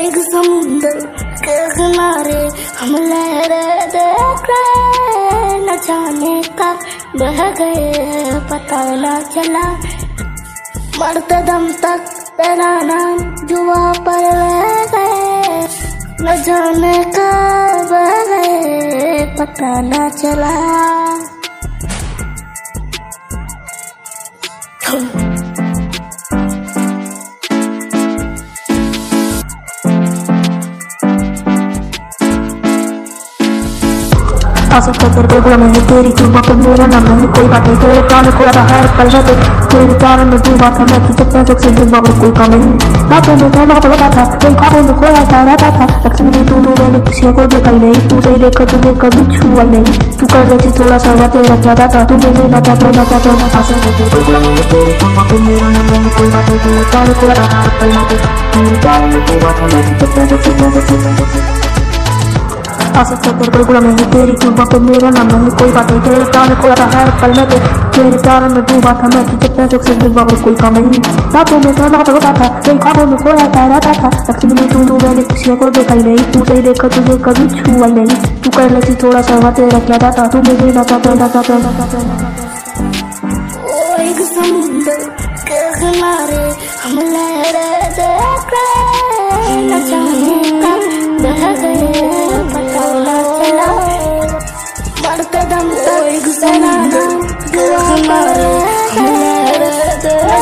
एक समुद्र के किनारे हम न जाने का बह गए पता न चला मरते दम तक तेरा नाम जुआ पर बह गए न जाने का बह गए पता न चला। Oh. आशा कर बेगुआ में तेरी जुबा पर मेरा नाम नहीं कोई बात नहीं तेरे प्राण को रहा है कल रात तेरे प्यार में डूबा था मैं तुझे पैसों से डूबा कोई काम नहीं बातों में मैं बात बता था कोई ख्वाबों में खोया था रहता था लक्ष्मी तू मैंने किसी को देखा नहीं तू सही देखा तुझे कभी छुआ नहीं तू कर रही थी थोड़ा सा बातें रख जाता था तू मुझे ना था प्रेम था तो ना आशा कर बेगुआ में है तेरी पर मेरा नाम नहीं कोई बात नहीं तेरे प्राण को रहा है कल रात तेरे प्यार में डूबा था मैं तुझे पैसों से डूबा कोई काम नहीं आशा कर बेगुआ में तेरी जुबा पे मेरा नाम नहीं कोई बात नहीं तेरे प्राण को रहा है कल में तेरे प्यार में डूबा था मैं तुझे पैसों से डूबा और कोई काम नहीं बातों में मैं बात बता था कई ख्वाबों में खोया था रहता था लक्ष्मी ने तू मैंने किसी को देखा ही नहीं तू सही देखा तुझे कभी छुआ ही नहीं तू कर लेती थोड़ा सा बातें रख जाता था तू मुझे ना था प्यार था एक समुंदर के किनारे हम लहरे देख न जाने